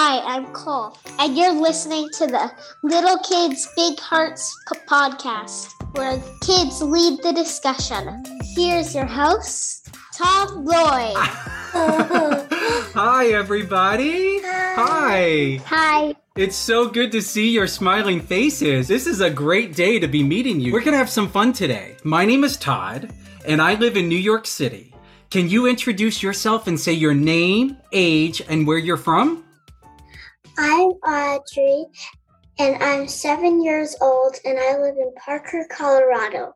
Hi, I'm Cole, and you're listening to the Little Kids Big Hearts podcast, where kids lead the discussion. Here's your host, Todd Lloyd. Hi, everybody. Hi. Hi. It's so good to see your smiling faces. This is a great day to be meeting you. We're going to have some fun today. My name is Todd, and I live in New York City. Can you introduce yourself and say your name, age, and where you're from? I'm Audrey, and I'm seven years old, and I live in Parker, Colorado.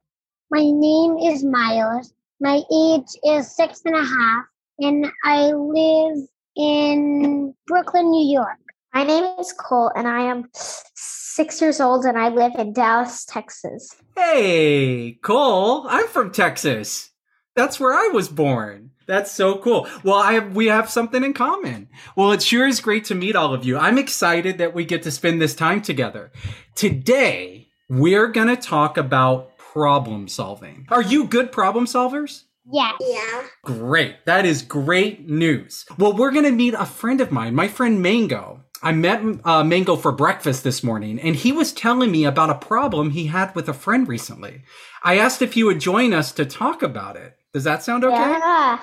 My name is Miles. My age is six and a half, and I live in Brooklyn, New York. My name is Cole, and I am six years old, and I live in Dallas, Texas. Hey, Cole, I'm from Texas. That's where I was born. That's so cool. Well, I have, we have something in common. Well, it sure is great to meet all of you. I'm excited that we get to spend this time together. Today, we're going to talk about problem solving. Are you good problem solvers? Yeah. Yeah. Great. That is great news. Well, we're going to meet a friend of mine, my friend Mango. I met uh, Mango for breakfast this morning, and he was telling me about a problem he had with a friend recently. I asked if he would join us to talk about it. Does that sound okay? Yeah.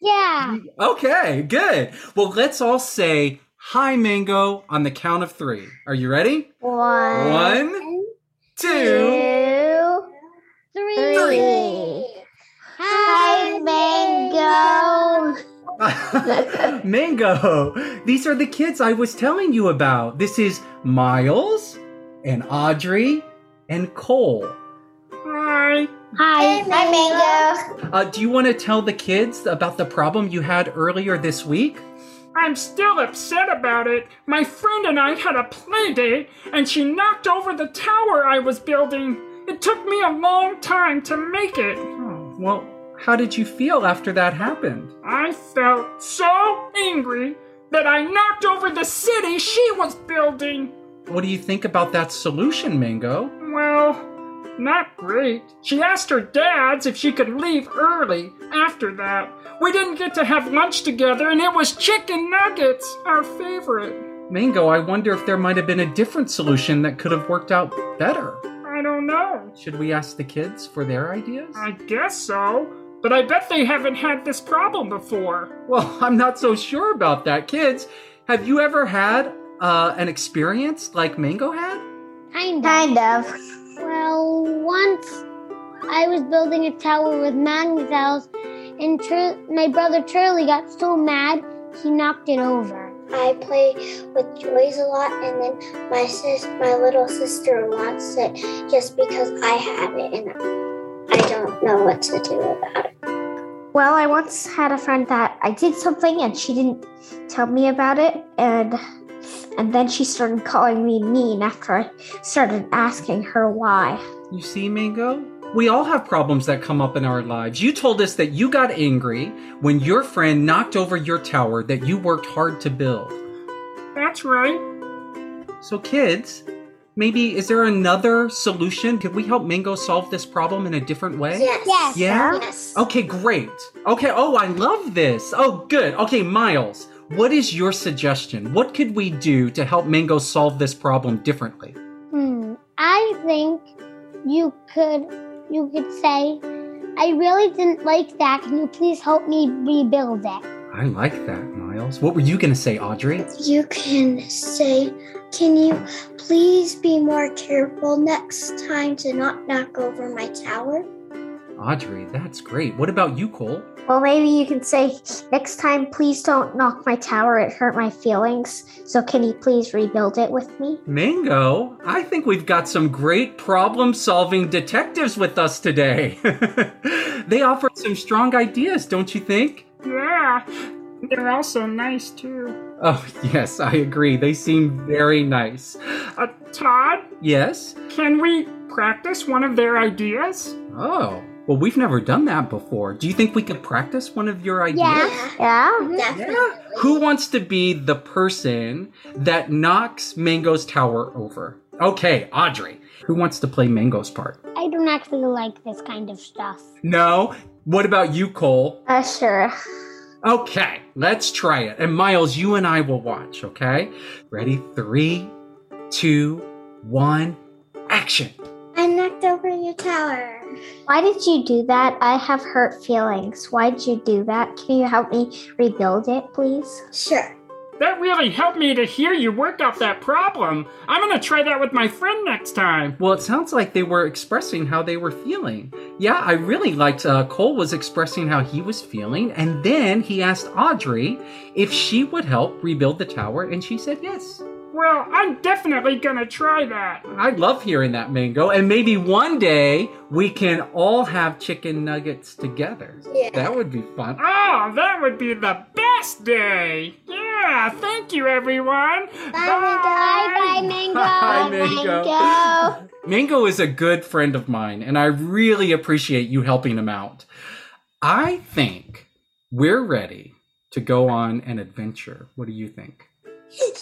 Yeah. Okay, good. Well, let's all say hi, Mango, on the count of three. Are you ready? One, One, two. two, Three. three. Hi, Mango. Mango, these are the kids I was telling you about. This is Miles and Audrey and Cole. Hi. Hi. Hi, Mango. Uh, do you want to tell the kids about the problem you had earlier this week? I'm still upset about it. My friend and I had a play date, and she knocked over the tower I was building. It took me a long time to make it. Oh, well, how did you feel after that happened? I felt so angry that I knocked over the city she was building. What do you think about that solution, Mango? Well, not great. She asked her dads if she could leave early after that. We didn't get to have lunch together, and it was chicken nuggets, our favorite. Mango, I wonder if there might have been a different solution that could have worked out better. I don't know. Should we ask the kids for their ideas? I guess so. But I bet they haven't had this problem before. Well, I'm not so sure about that. Kids, have you ever had uh, an experience like Mango had? Kind of. Kind of. Well, once I was building a tower with Magna-Tiles, and Tur- my brother Charlie got so mad he knocked it over. I play with toys a lot, and then my sis, my little sister wants it just because I have it, and I don't know what to do about it. Well, I once had a friend that I did something and she didn't tell me about it, and and then she started calling me mean after I started asking her why. You see, Mango? We all have problems that come up in our lives. You told us that you got angry when your friend knocked over your tower that you worked hard to build. That's right. So, kids, maybe is there another solution? Could we help Mango solve this problem in a different way? Yes. Yes. Yeah? Yes. Okay, great. Okay, oh, I love this. Oh, good. Okay, Miles, what is your suggestion? What could we do to help Mango solve this problem differently? Hmm. I think you could you could say, I really didn't like that. Can you please help me rebuild it? I like that, Miles. What were you going to say, Audrey? You can say, Can you please be more careful next time to not knock over my tower? Audrey, that's great. What about you, Cole? Well, maybe you can say next time, please don't knock my tower. It hurt my feelings. So can you please rebuild it with me? Mango, I think we've got some great problem solving detectives with us today. they offer some strong ideas, don't you think? Yeah. They're also nice, too. Oh, yes, I agree. They seem very nice. Uh, Todd, Yes? can we practice one of their ideas? Oh, well, we've never done that before. Do you think we could practice one of your ideas? Yeah. Yeah? Definitely. Who wants to be the person that knocks Mango's tower over? Okay, Audrey. Who wants to play Mango's part? I don't actually like this kind of stuff. No? What about you, Cole? Uh, sure. Okay, let's try it. And Miles, you and I will watch, okay? Ready? Three, two, one, action. I knocked over your tower. Why did you do that? I have hurt feelings. Why did you do that? Can you help me rebuild it, please? Sure. That really helped me to hear you work out that problem. I'm gonna try that with my friend next time. Well, it sounds like they were expressing how they were feeling. Yeah, I really liked uh, Cole was expressing how he was feeling, and then he asked Audrey if she would help rebuild the tower, and she said yes. Well, I'm definitely gonna try that. I love hearing that, Mango, and maybe one day we can all have chicken nuggets together. Yeah. That would be fun. Oh, that would be the best day. Yeah, thank you, everyone. Bye, bye, Mango. Bye, Mango. Mango. Mango is a good friend of mine, and I really appreciate you helping him out. I think we're ready to go on an adventure. What do you think?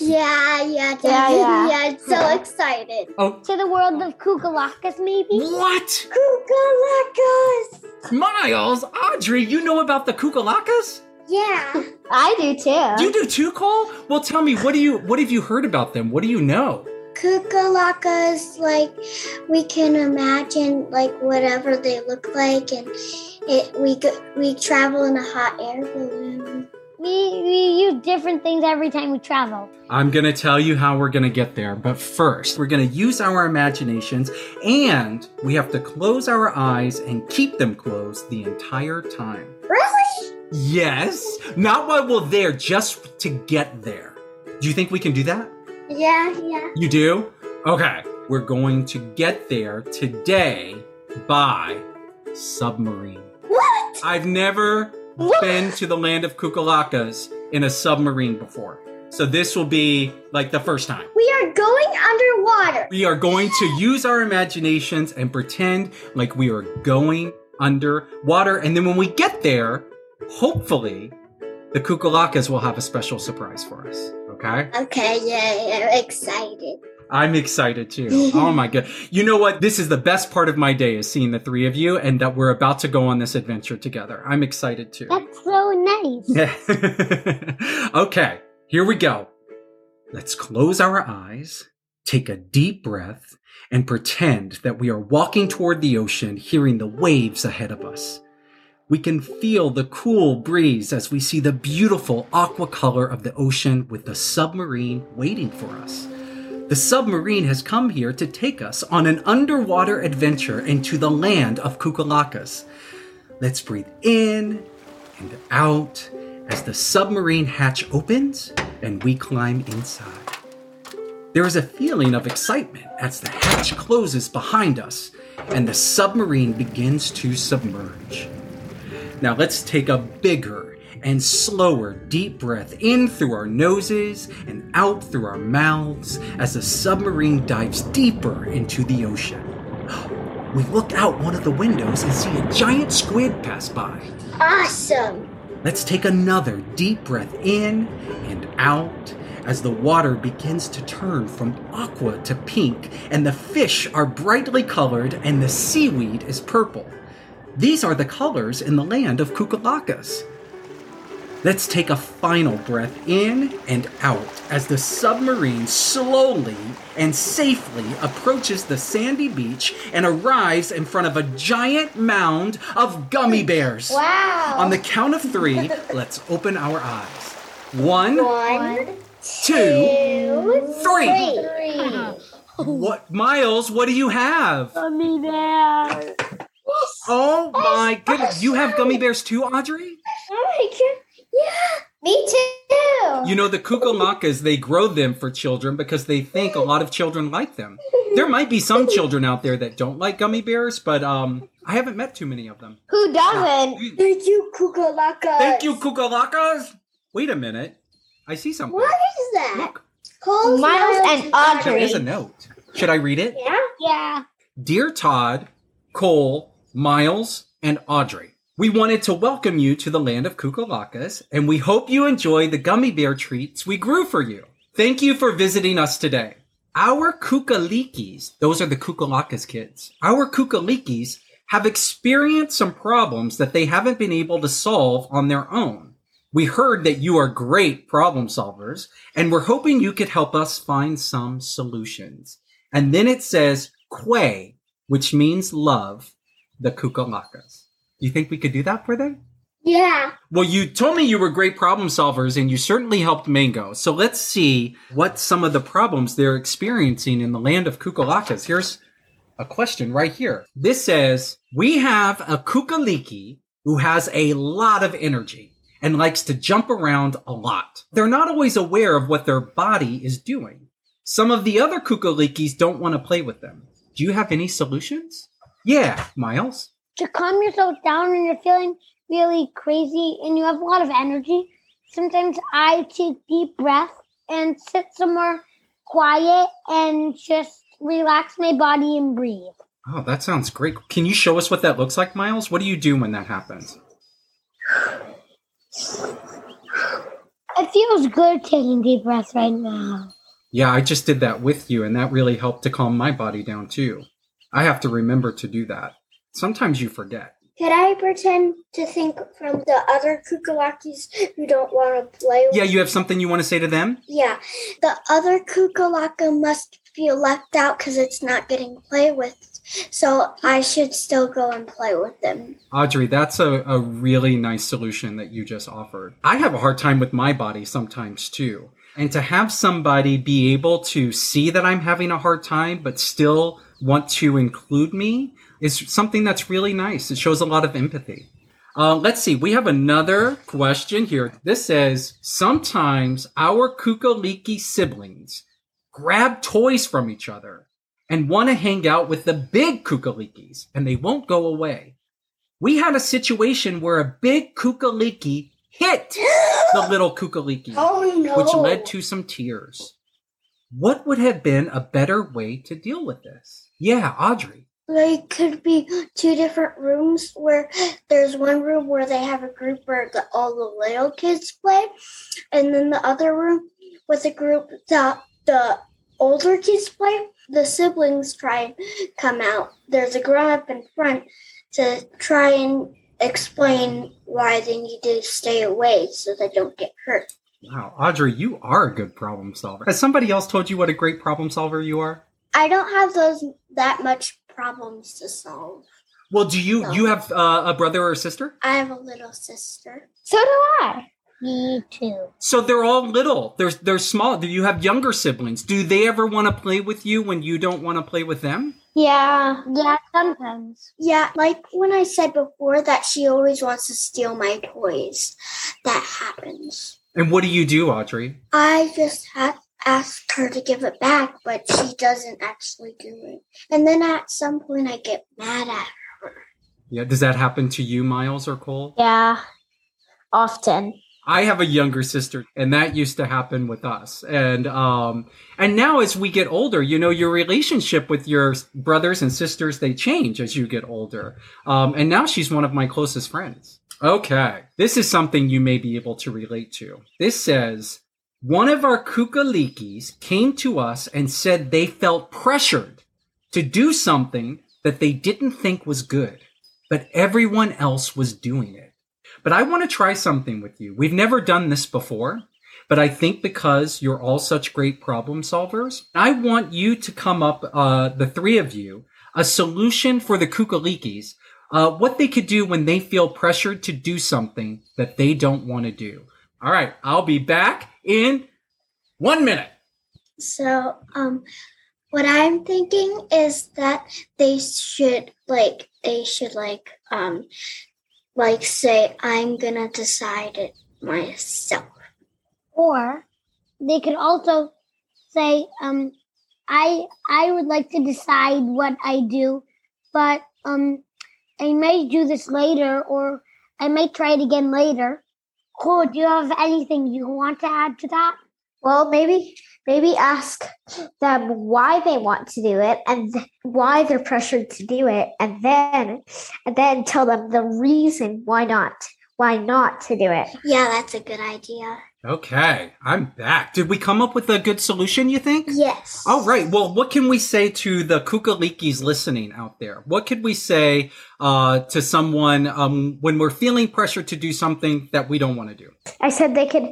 Yeah, yeah, Yeah, yeah. yeah. I'm so Yeah. excited. Oh, To the world of Kukalakas, maybe? what? Kukalakos. Miles, Audrey, you know about the Kukalakas? Yeah. I do too. You do too, Cole? Well, tell me, what do you what have you heard about them? What do you know? Kukalakas, like we can imagine like whatever they look like, and it we go, we travel in a hot air balloon. We, we use different things every time we travel. I'm going to tell you how we're going to get there, but first, we're going to use our imaginations and we have to close our eyes and keep them closed the entire time. Really? Yes, not while we're there, just to get there. Do you think we can do that? Yeah, yeah. You do? Okay, we're going to get there today by submarine. What? I've never been to the land of Kukalakas in a submarine before. So this will be like the first time. We are going underwater. We are going to use our imaginations and pretend like we are going underwater. And then when we get there, hopefully, the Kukalakas will have a special surprise for us. Okay? Okay, yeah, yeah, I'm excited. I'm excited too. Oh my god. You know what? This is the best part of my day is seeing the three of you and that we're about to go on this adventure together. I'm excited too. That's so nice. okay, here we go. Let's close our eyes, take a deep breath, and pretend that we are walking toward the ocean, hearing the waves ahead of us. We can feel the cool breeze as we see the beautiful aqua color of the ocean with the submarine waiting for us. The submarine has come here to take us on an underwater adventure into the land of Kukalakas. Let's breathe in and out as the submarine hatch opens and we climb inside. There is a feeling of excitement as the hatch closes behind us and the submarine begins to submerge. Now let's take a bigger and slower deep breath in through our noses and out through our mouths as the submarine dives deeper into the ocean. We look out one of the windows and see a giant squid pass by. Awesome. Let's take another deep breath in and out as the water begins to turn from aqua to pink and the fish are brightly colored and the seaweed is purple. These are the colors in the land of Kukalakas. Let's take a final breath in and out as the submarine slowly and safely approaches the sandy beach and arrives in front of a giant mound of gummy bears. Wow. On the count of three, let's open our eyes. One, One, two, two, three. three. What, Miles? What do you have? Gummy bear. Oh my goodness! You have gummy bears too, Audrey? Oh my god. Yeah. Me too. You know, the kukulakas, they grow them for children because they think a lot of children like them. There might be some children out there that don't like gummy bears, but um, I haven't met too many of them. Who doesn't? Thank you, Kukalaka. Thank you, kukulakas! Wait a minute. I see something. What is that? Look, Cole's Miles and Audrey. there is a note. Should I read it? Yeah. Yeah. Dear Todd, Cole, Miles, and Audrey, we wanted to welcome you to the land of Kukulakas, and we hope you enjoy the gummy bear treats we grew for you. Thank you for visiting us today. Our Kukalikis, those are the Kukulakas kids, our Kukalikis have experienced some problems that they haven't been able to solve on their own. We heard that you are great problem solvers, and we're hoping you could help us find some solutions. And then it says Kwe, which means love, the Kukalakas. Do you think we could do that for them? Yeah. Well, you told me you were great problem solvers and you certainly helped Mango. So let's see what some of the problems they're experiencing in the land of Kukalakas. Here's a question right here. This says, we have a Kukaliki who has a lot of energy and likes to jump around a lot. They're not always aware of what their body is doing. Some of the other Kukalikis don't want to play with them. Do you have any solutions? Yeah, Miles. To calm yourself down when you're feeling really crazy and you have a lot of energy, sometimes I take deep breath and sit somewhere quiet and just relax my body and breathe. Oh, that sounds great. Can you show us what that looks like, Miles? What do you do when that happens? It feels good taking deep breaths right now. Yeah, I just did that with you, and that really helped to calm my body down too. I have to remember to do that. Sometimes you forget. Could I pretend to think from the other Kukalakis who don't want to play with Yeah, you have something you want to say to them? Yeah. The other Kukalaka must feel left out because it's not getting played with. So I should still go and play with them. Audrey, that's a, a really nice solution that you just offered. I have a hard time with my body sometimes too. And to have somebody be able to see that I'm having a hard time, but still want to include me is something that's really nice. It shows a lot of empathy. Uh, let's see. We have another question here. This says, sometimes our Kukaliki siblings grab toys from each other and want to hang out with the big Kukalikis and they won't go away. We had a situation where a big Kukaliki hit the little Kukaliki, Oh no. which led to some tears. What would have been a better way to deal with this? Yeah, Audrey. Like could be two different rooms where there's one room where they have a group where the, all the little kids play, and then the other room with a group that the older kids play. The siblings try and come out. There's a grown up in front to try and explain why they need to stay away so they don't get hurt. Wow, Audrey, you are a good problem solver. Has somebody else told you what a great problem solver you are? I don't have those that much problems to solve. Well, do you No. you have uh, a brother or a sister? I have a little sister. So do I. Me too. So they're all little. They're they're small. Do you have younger siblings? Do they ever want to play with you when you don't want to play with them? Yeah, yeah, sometimes. Yeah, like when I said before that she always wants to steal my toys. That happens. And what do you do, Audrey? I just have asked her to give it back, but she doesn't actually do it. And then at some point I get mad at her. Yeah, does that happen to you, Miles or Cole? Yeah, often. I have a younger sister, and that used to happen with us. And um, and now as we get older, you know, your relationship with your brothers and sisters they change as you get older. Um, and now she's one of my closest friends. Okay, this is something you may be able to relate to. This says one of our kukalikis came to us and said they felt pressured to do something that they didn't think was good, but everyone else was doing it. But I want to try something with you. We've never done this before, but I think because you're all such great problem solvers, I want you to come up, uh, the three of you, a solution for the kukalikis, uh, what they could do when they feel pressured to do something that they don't want to do. All right, I'll be back in one minute. So, um, what I'm thinking is that they should like they should like um like say I'm gonna decide it myself. Or they could also say, um, I I would like to decide what I do, but um, I may do this later, or I may try it again later. Cool. Do you have anything you want to add to that? Well, maybe maybe ask them why they want to do it and th- why they're pressured to do it, and then and then tell them the reason why not. why not to do it. Yeah, that's a good idea. Okay, I'm back. Did we come up with a good solution, you think? Yes. All right. Well, what can we say to the kukalikis listening out there? What could we say uh, to someone um, when we're feeling pressure to do something that we don't want to do? I said they could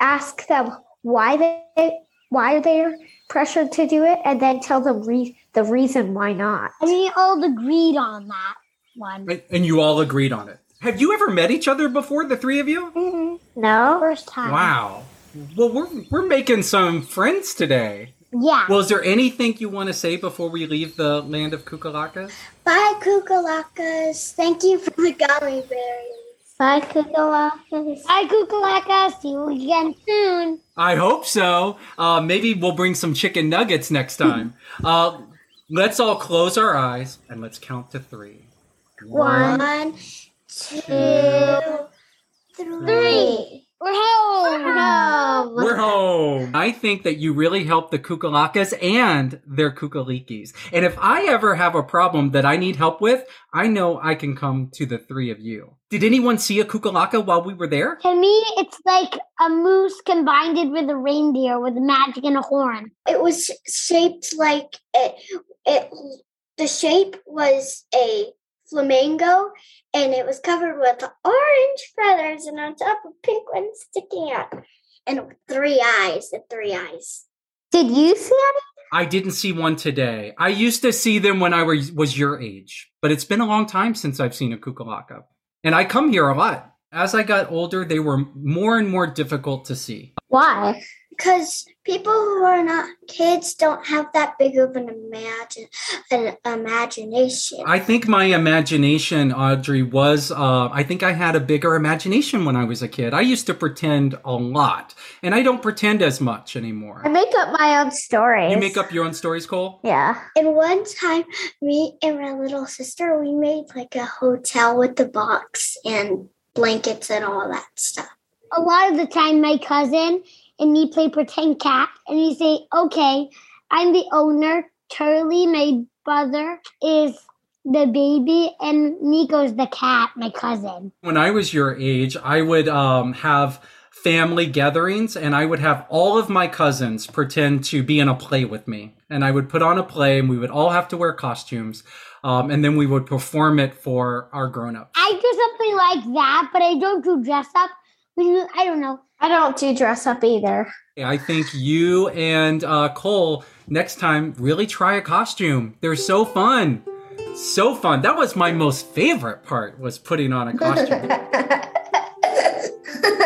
ask them why they why they're pressured to do it, and then tell them re- the reason why not. And we all agreed on that one. And- And you all agreed on it. Have you ever met each other before, the three of you? No, First time. Wow. Well, we're we're making some friends today. Yeah. Well, is there anything you want to say before we leave the land of Kukalakas? Bye, Kukalakas. Thank you for the gummy berries. Bye, Kukalakas. Bye, Kukalaka. See you again soon. I hope so. Uh, maybe we'll bring some chicken nuggets next time. uh, let's all close our eyes and let's count to three. One, two, three. We're home. We're home. I think that you really helped the Kukalakas and their Kukalikis. And if I ever have a problem that I need help with, I know I can come to the three of you. Did anyone see a Kukalaka while we were there? To me, it's like a moose combined with a reindeer with magic and a horn. It was shaped like it. It the shape was a flamingo, and it was covered with orange feathers, and on top a pink one sticking out, and three eyes. The three eyes. did you see any? I didn't see one today. I used to see them when I was, was your age, but it's been a long time since I've seen a Kukalaka. And I come here a lot. As I got older, they were more and more difficult to see. Why? Because people who are not kids don't have that big of an imagine an imagination. I think my imagination, Audrey, was, uh, I think I had a bigger imagination when I was a kid. I used to pretend a lot, and I don't pretend as much anymore. I make up my own stories. You make up your own stories, Cole? Yeah. And one time, me and my little sister, we made like a hotel with the box and blankets and all that stuff. A lot of the time, my cousin and me play pretend cat, and he say, "Okay, I'm the owner. Turley, my brother, is the baby, and Nico's the cat, my cousin." When I was your age, I would um, have family gatherings and I would have all of my cousins pretend to be in a play with me. And I would put on a play and we would all have to wear costumes. Um, and then we would perform it for our grown ups. I do something like that, but I don't do dress up. I don't know. I don't do dress up either. I think you and uh, Cole next time really try a costume. They're so fun. So fun. That was my most favorite part was putting on a costume.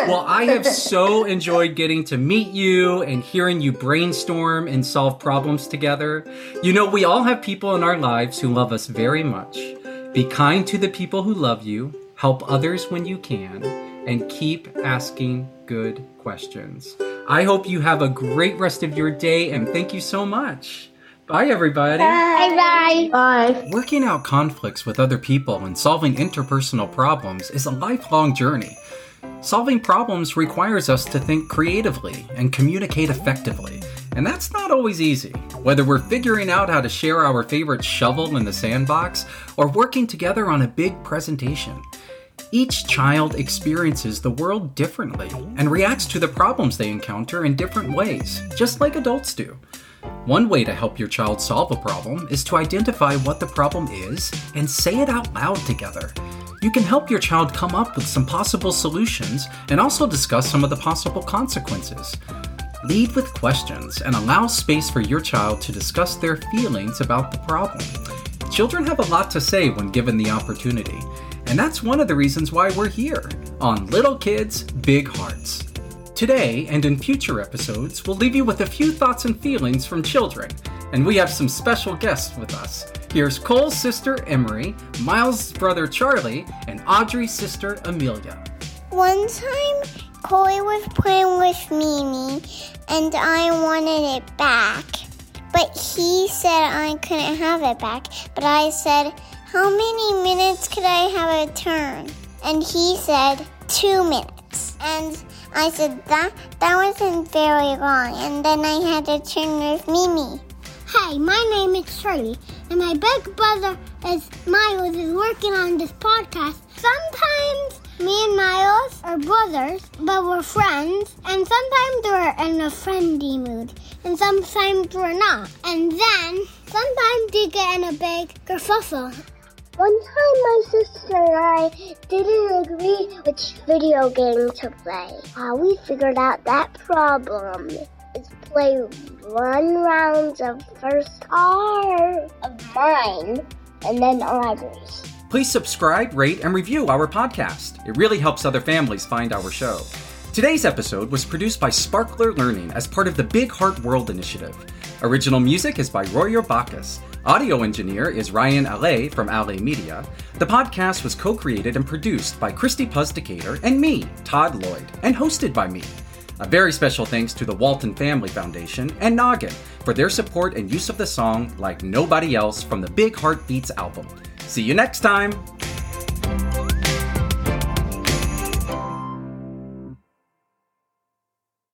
well, I have so enjoyed getting to meet you and hearing you brainstorm and solve problems together. You know, we all have people in our lives who love us very much. Be kind to the people who love you, help others when you can, and keep asking good questions. I hope you have a great rest of your day and thank you so much. Bye, everybody. Bye bye. Bye. Working out conflicts with other people and solving interpersonal problems is a lifelong journey. Solving problems requires us to think creatively and communicate effectively, and that's not always easy. Whether we're figuring out how to share our favorite shovel in the sandbox or working together on a big presentation. Each child experiences the world differently and reacts to the problems they encounter in different ways, just like adults do. One way to help your child solve a problem is to identify what the problem is and say it out loud together. You can help your child come up with some possible solutions and also discuss some of the possible consequences. Lead with questions and allow space for your child to discuss their feelings about the problem. Children have a lot to say when given the opportunity, and that's one of the reasons why we're here on Little Kids, Big Hearts. Today and in future episodes, we'll leave you with a few thoughts and feelings from children, and we have some special guests with us. Here's Cole's sister Emery, Miles' brother Charlie, and Audrey's sister Amelia. One time, Cole was playing with Mimi, and I wanted it back. But he said I couldn't have it back. But I said, How many minutes could I have a turn? And he said, Two minutes. And I said, That, that wasn't very long. And then I had to turn with Mimi. Hi, my name is Charlie, and my big brother is Miles is working on this podcast. Sometimes Me and Miles are brothers, but we're friends. And sometimes we're in a friendly mood, and sometimes we're not. And then sometimes we get in a big kerfuffle. One time, my sister and I didn't agree which video game to play. How we figured out that problem is play one round of first car of mine, and then others. Please subscribe, rate, and review our podcast. It really helps other families find our show. Today's episode was produced by Sparkler Learning as part of the Big Heart World Initiative. Original music is by Royer Bacchus. Audio engineer is Ryan Alley from Alley Media. The podcast was co created and produced by Christy Puz Decatur and me, Todd Lloyd, and hosted by me. A very special thanks to the Walton Family Foundation and Noggin for their support and use of the song Like Nobody Else from the Big Heartbeats album. See you next time!